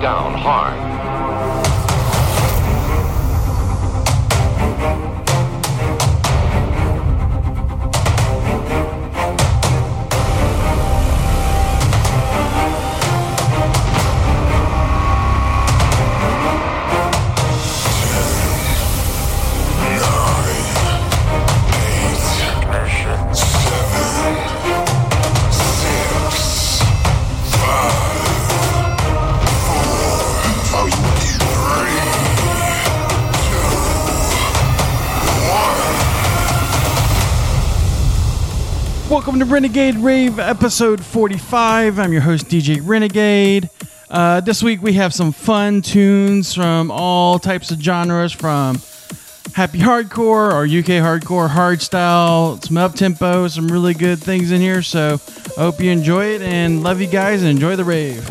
down hard. welcome to Renegade Rave episode 45. I'm your host, DJ Renegade. Uh, this week we have some fun tunes from all types of genres from happy hardcore or UK hardcore, hardstyle, some up tempo, some really good things in here. So I hope you enjoy it and love you guys and enjoy the rave.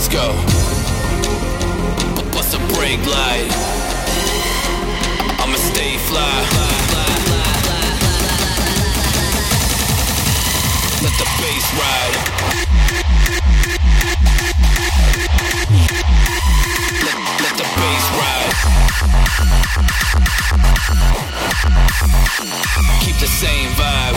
Let's go. Bust a brake light. I'ma stay fly. Let the bass ride. Let the bass ride. Keep the same vibe.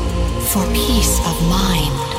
for peace of mind.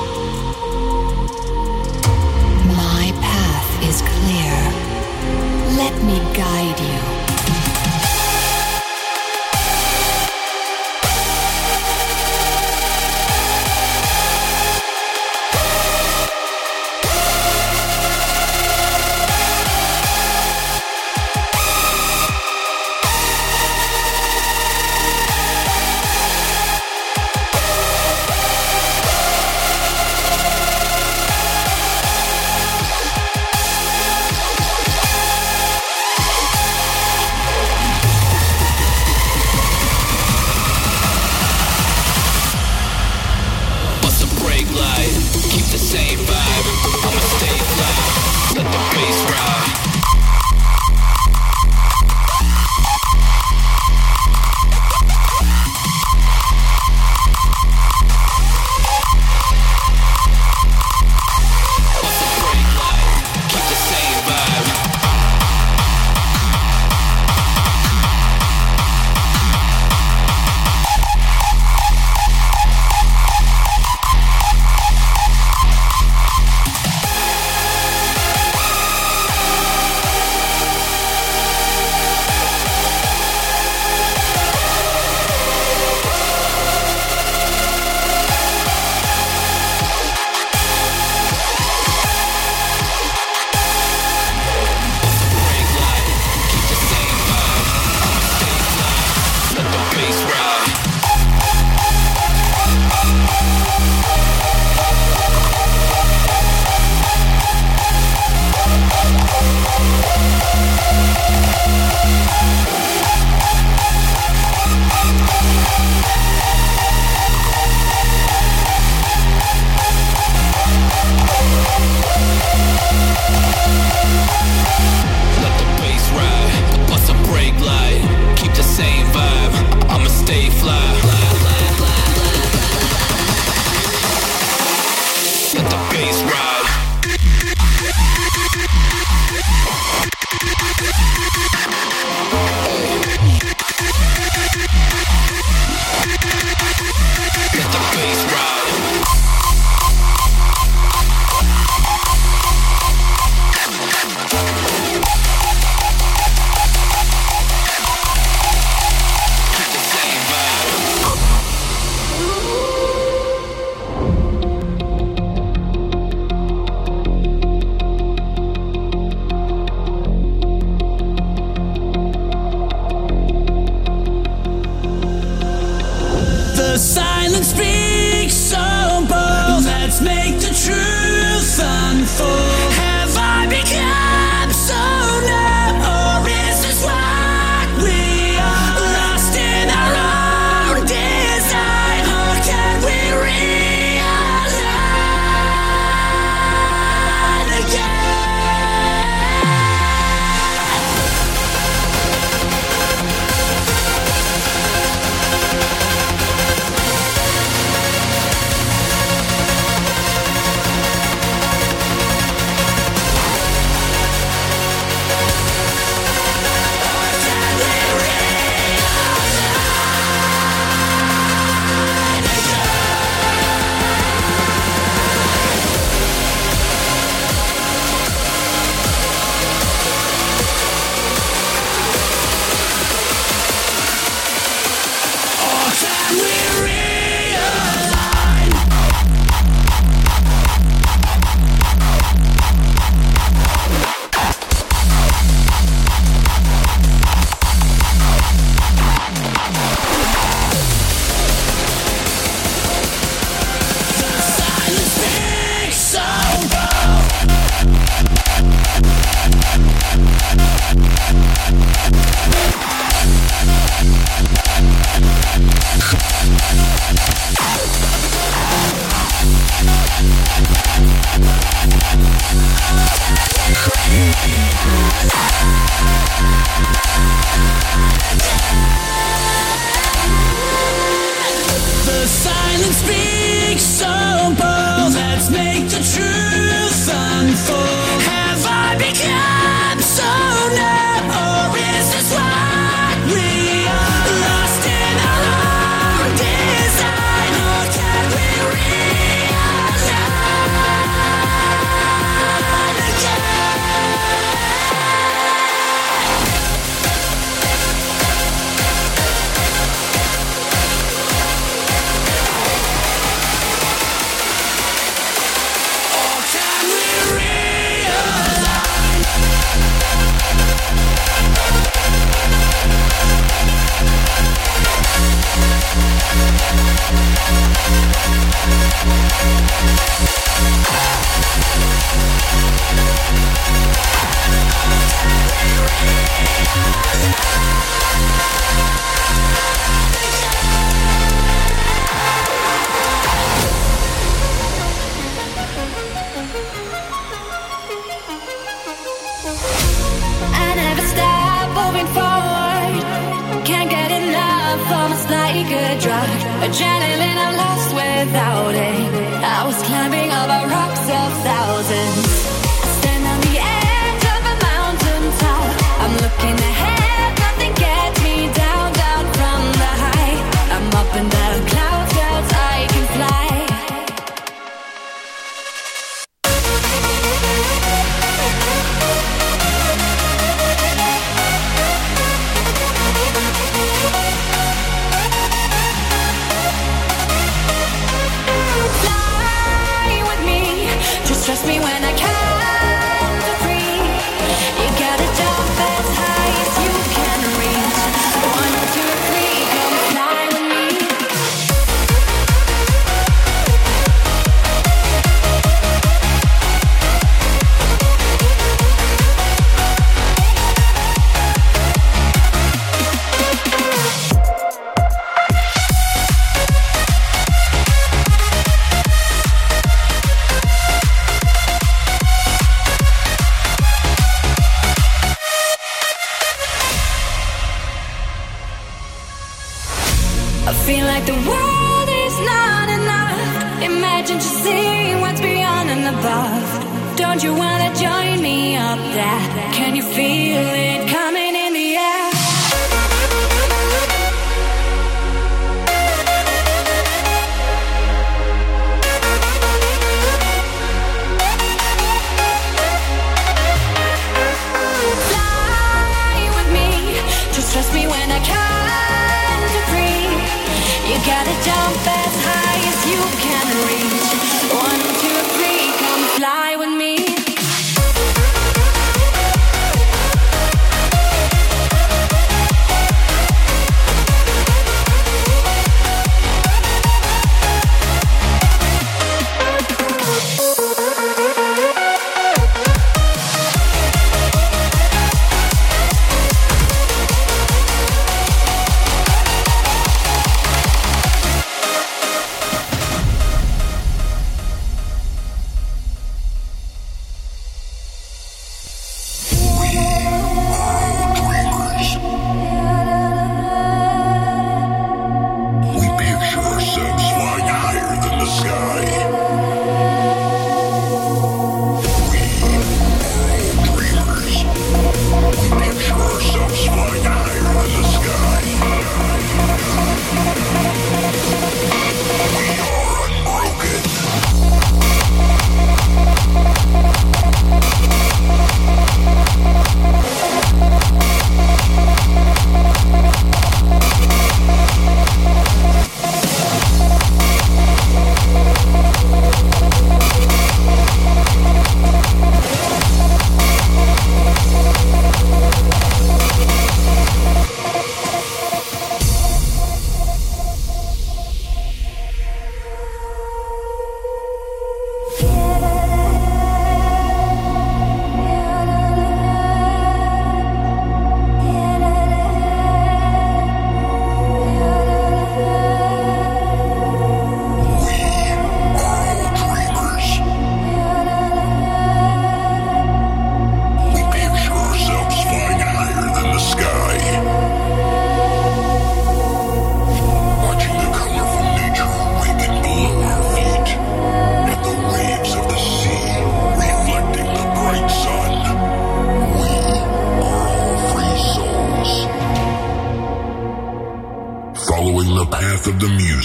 feel like the world is not enough. Imagine to see what's beyond and above. Don't you wanna join me up there? Can you feel it?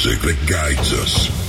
Music that guides us.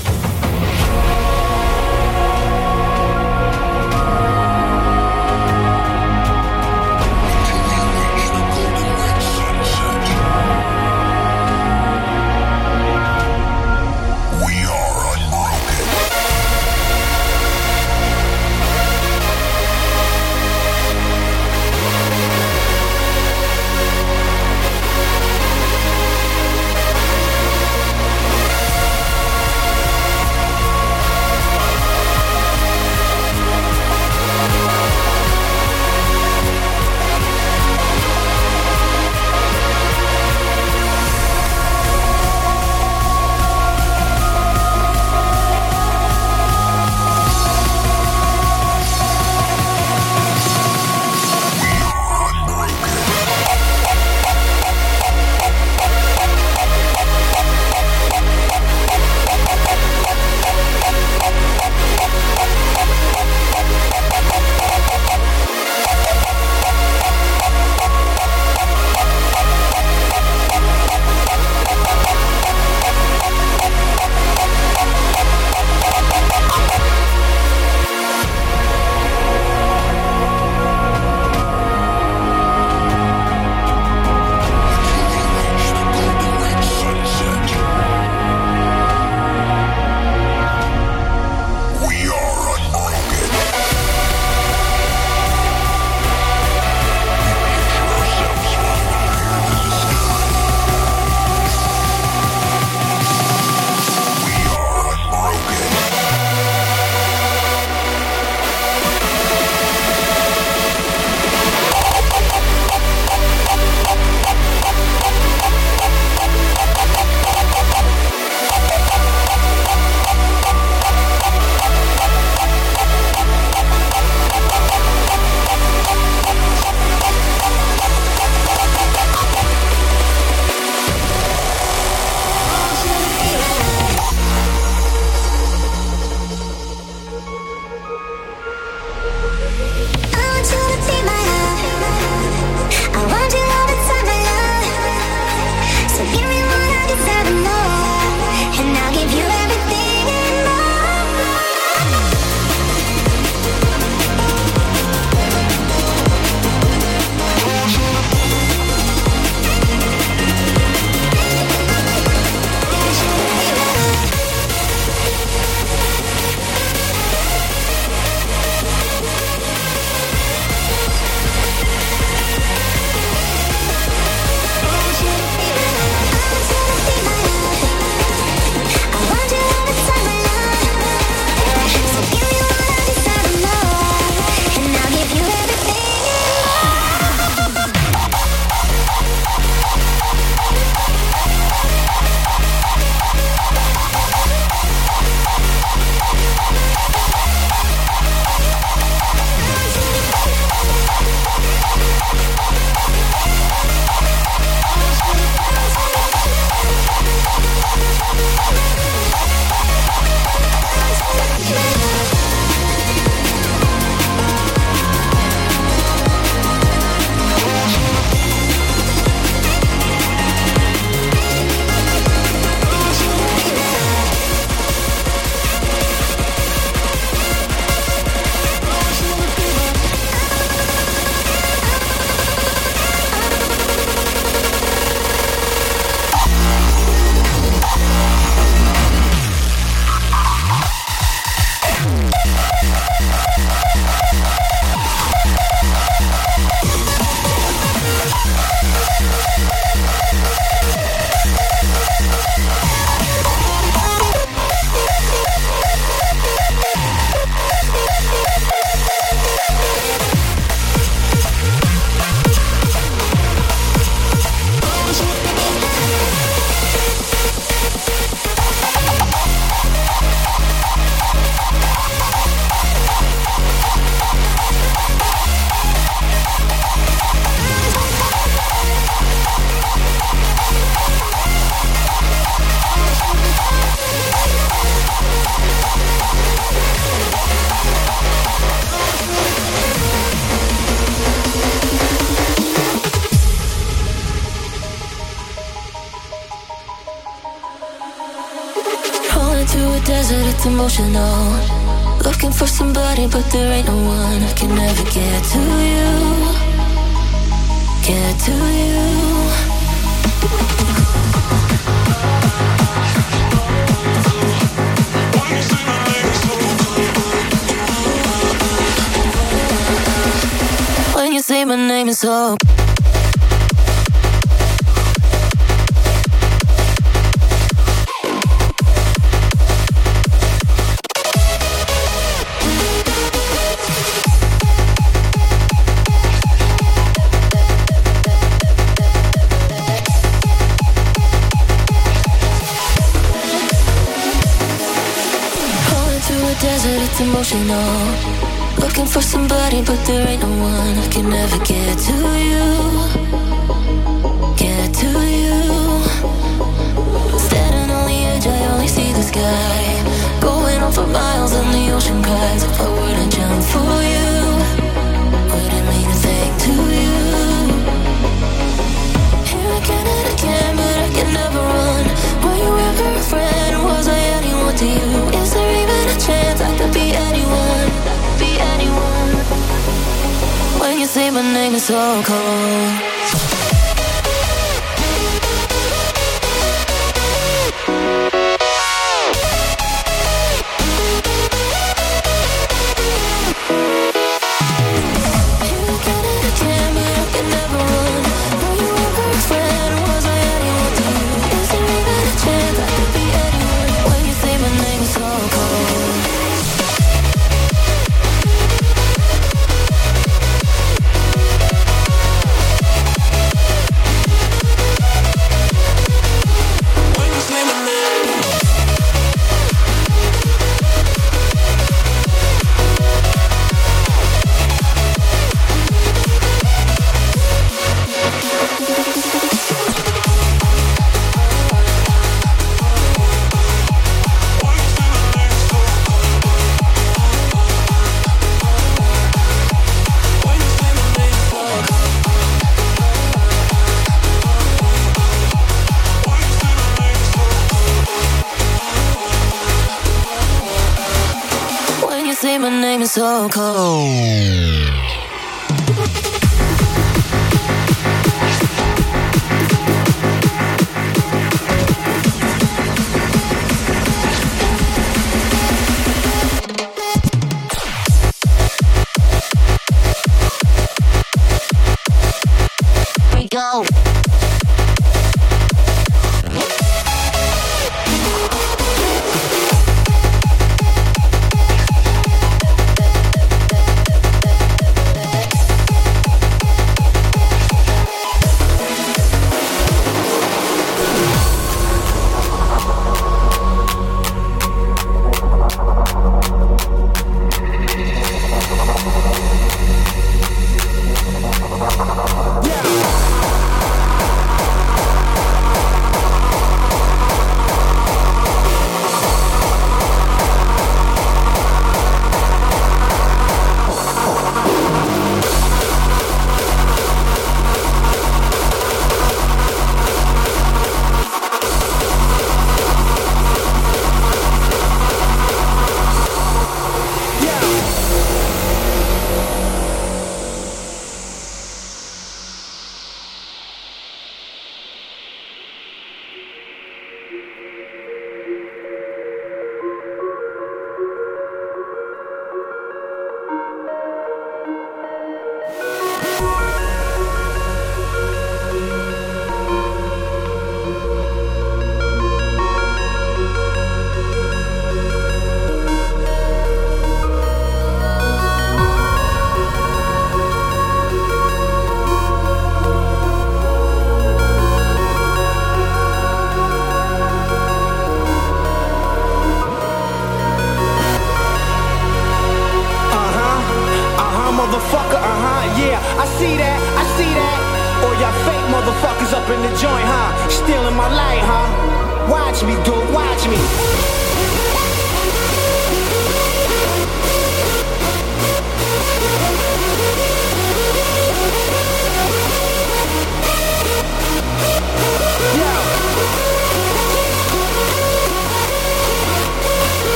Say my name, is hope. Desert, it's emotional. Looking for somebody, but there ain't no one. I can never get to you. Get to you. Standing on the edge, I only see the sky. Going on for miles, and the ocean cries. If I were to jump for you, would it mean a thing to you? Here again and again, but I can never run. Were you ever a friend? Was I anyone to you? Is there even a chance I could? Be anyone? Say my name, is so cold.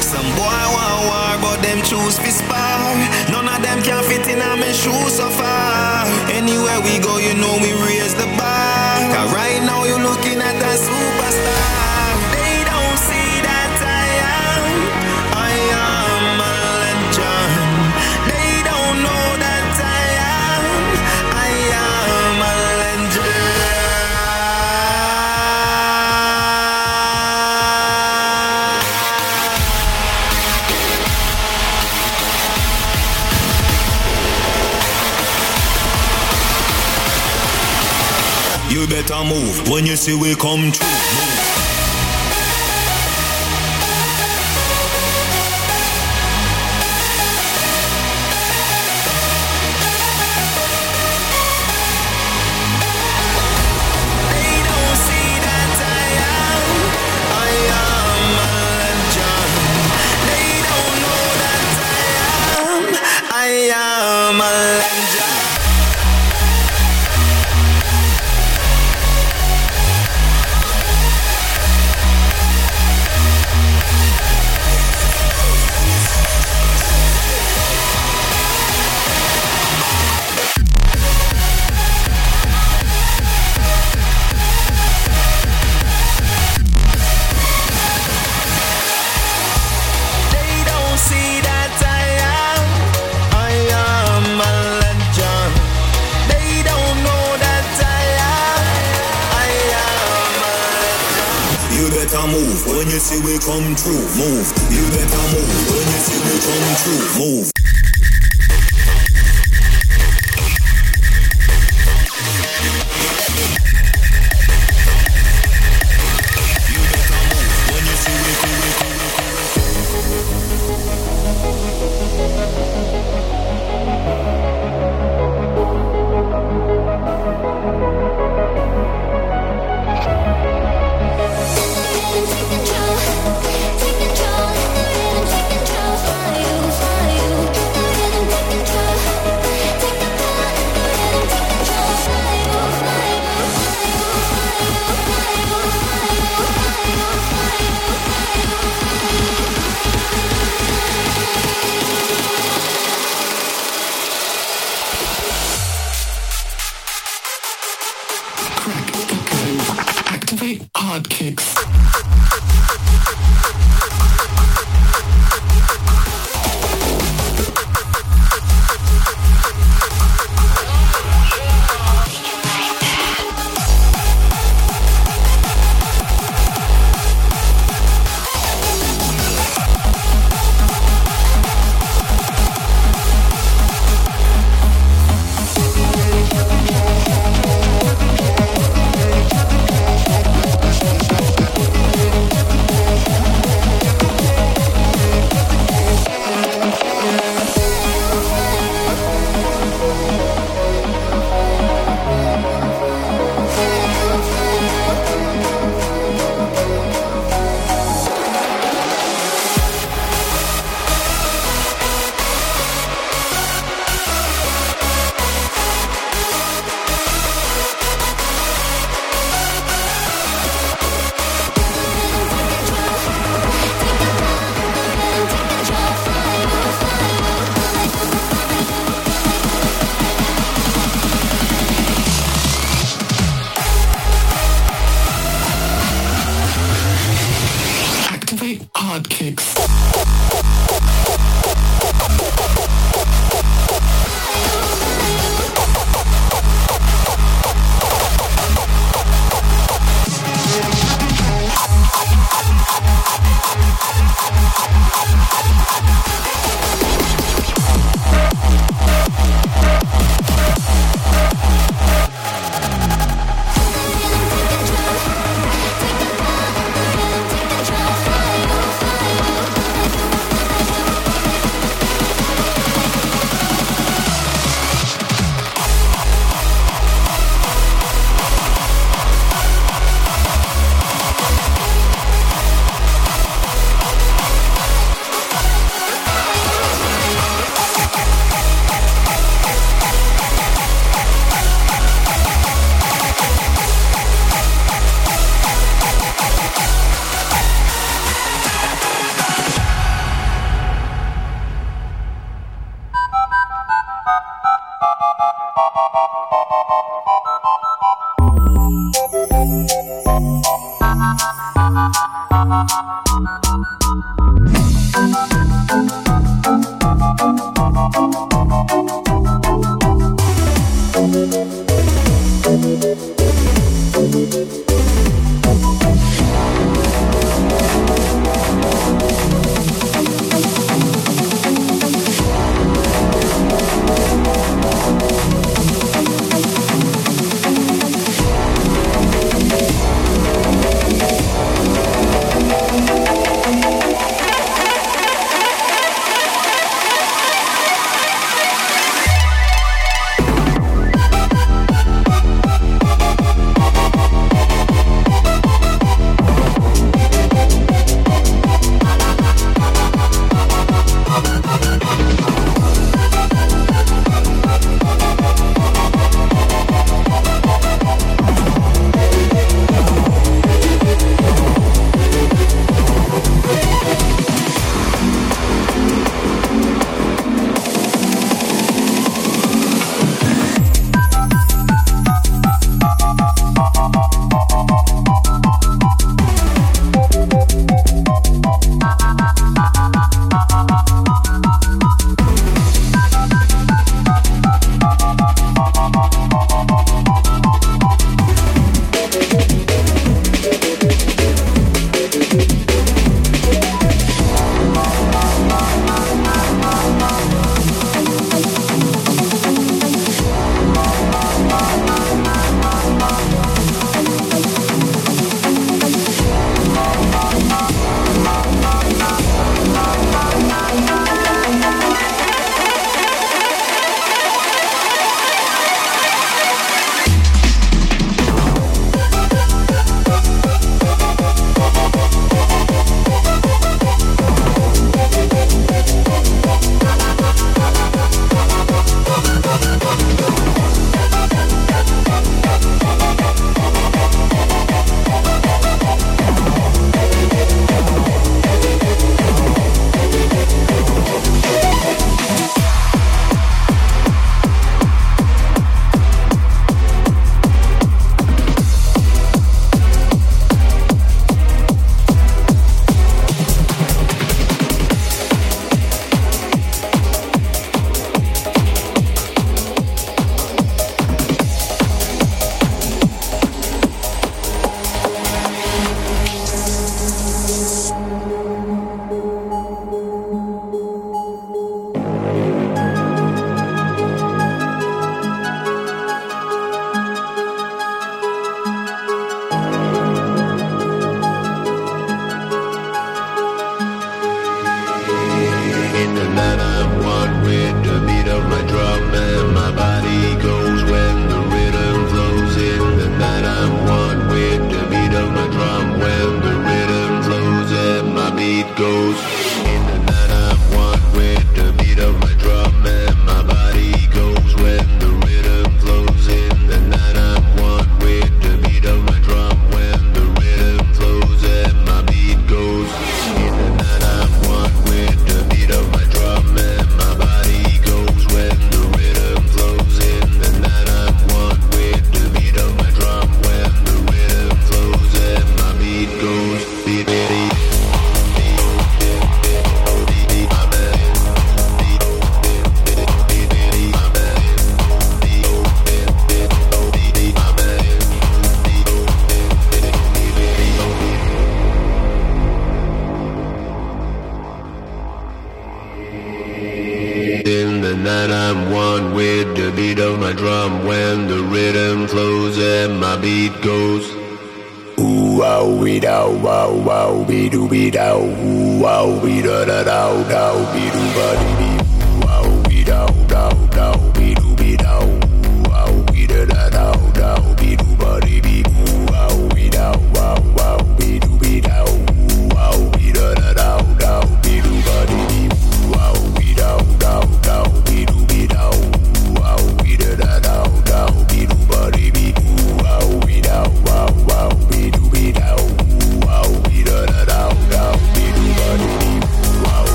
Some boy want war, but them choose to spar. None of them can fit in on me shoes so far. Anywhere we go, you know we raise the bar. Cause right now you're looking at a superstar. move when you see we come true. Move.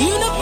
You know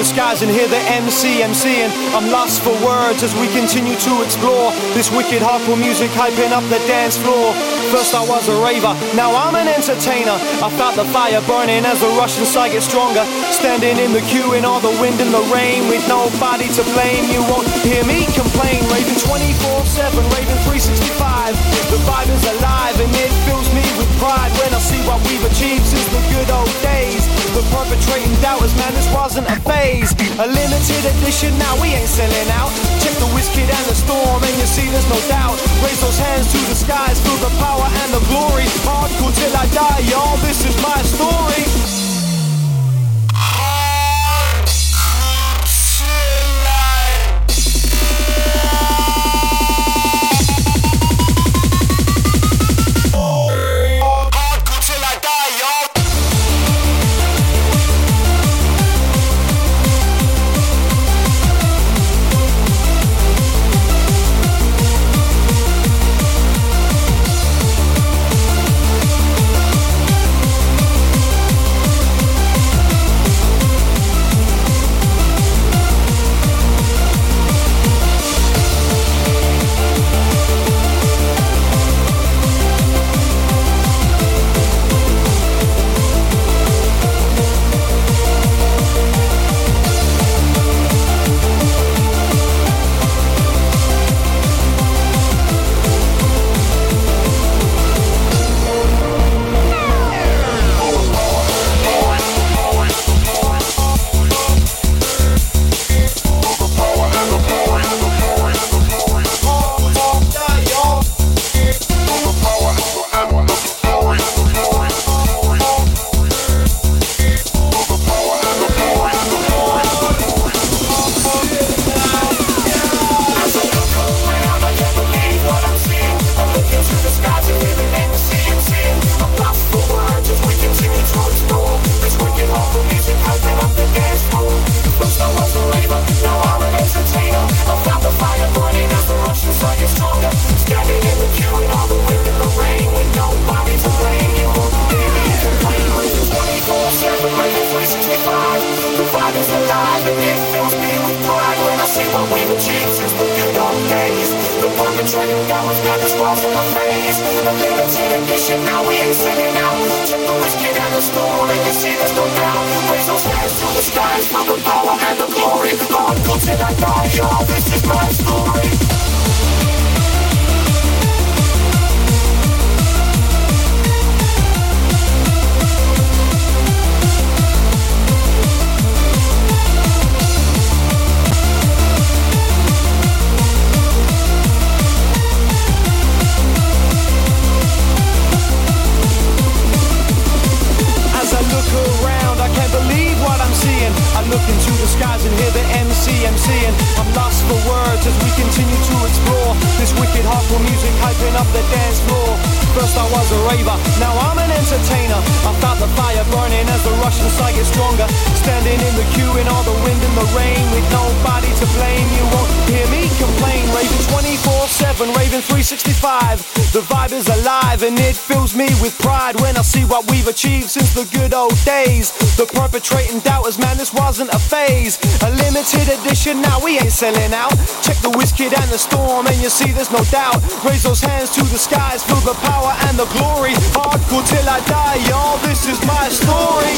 the skies and hear the MC MCing. I'm lost for words as we continue to explore this wicked hardcore music hyping up the dance floor. First I was a raver, now I'm an entertainer. I felt the fire burning as the Russian side gets stronger. Standing in the queue in all the wind and the rain with nobody to blame. You won't hear me complain. Raving 24-7, raving 365. The vibe is alive and it fills me with pride when I see what we've achieved since the good old days. The perpetrating doubters, man, this wasn't a phase. A limited edition, now we ain't selling out. Check the whiskey and the storm, and you see there's no doubt. Raise those hands to the skies, feel the power and the glory. Hardcore till I die, y'all. This is my story. The vibe is alive and it fills me with pride when I see what we've achieved since the good old days. The perpetrating doubters, man, this wasn't a phase. A limited edition, now we ain't selling out. Check the whiskey and the storm and you see there's no doubt. Raise those hands to the skies, feel the power and the glory. Hardcore till I die, y'all, this is my story.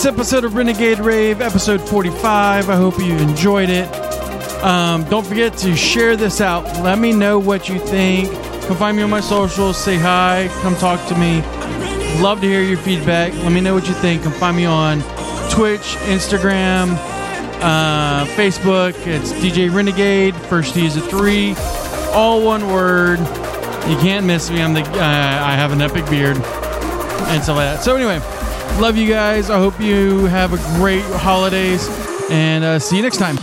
This episode of Renegade Rave, episode 45. I hope you enjoyed it. Um, don't forget to share this out. Let me know what you think. Come find me on my socials. Say hi. Come talk to me. Love to hear your feedback. Let me know what you think. Come find me on Twitch, Instagram, uh, Facebook. It's DJ Renegade. First D is a three. All one word. You can't miss me. I'm the. Uh, I have an epic beard and stuff like that. So anyway, love you guys. I hope you have a great holidays, and uh, see you next time.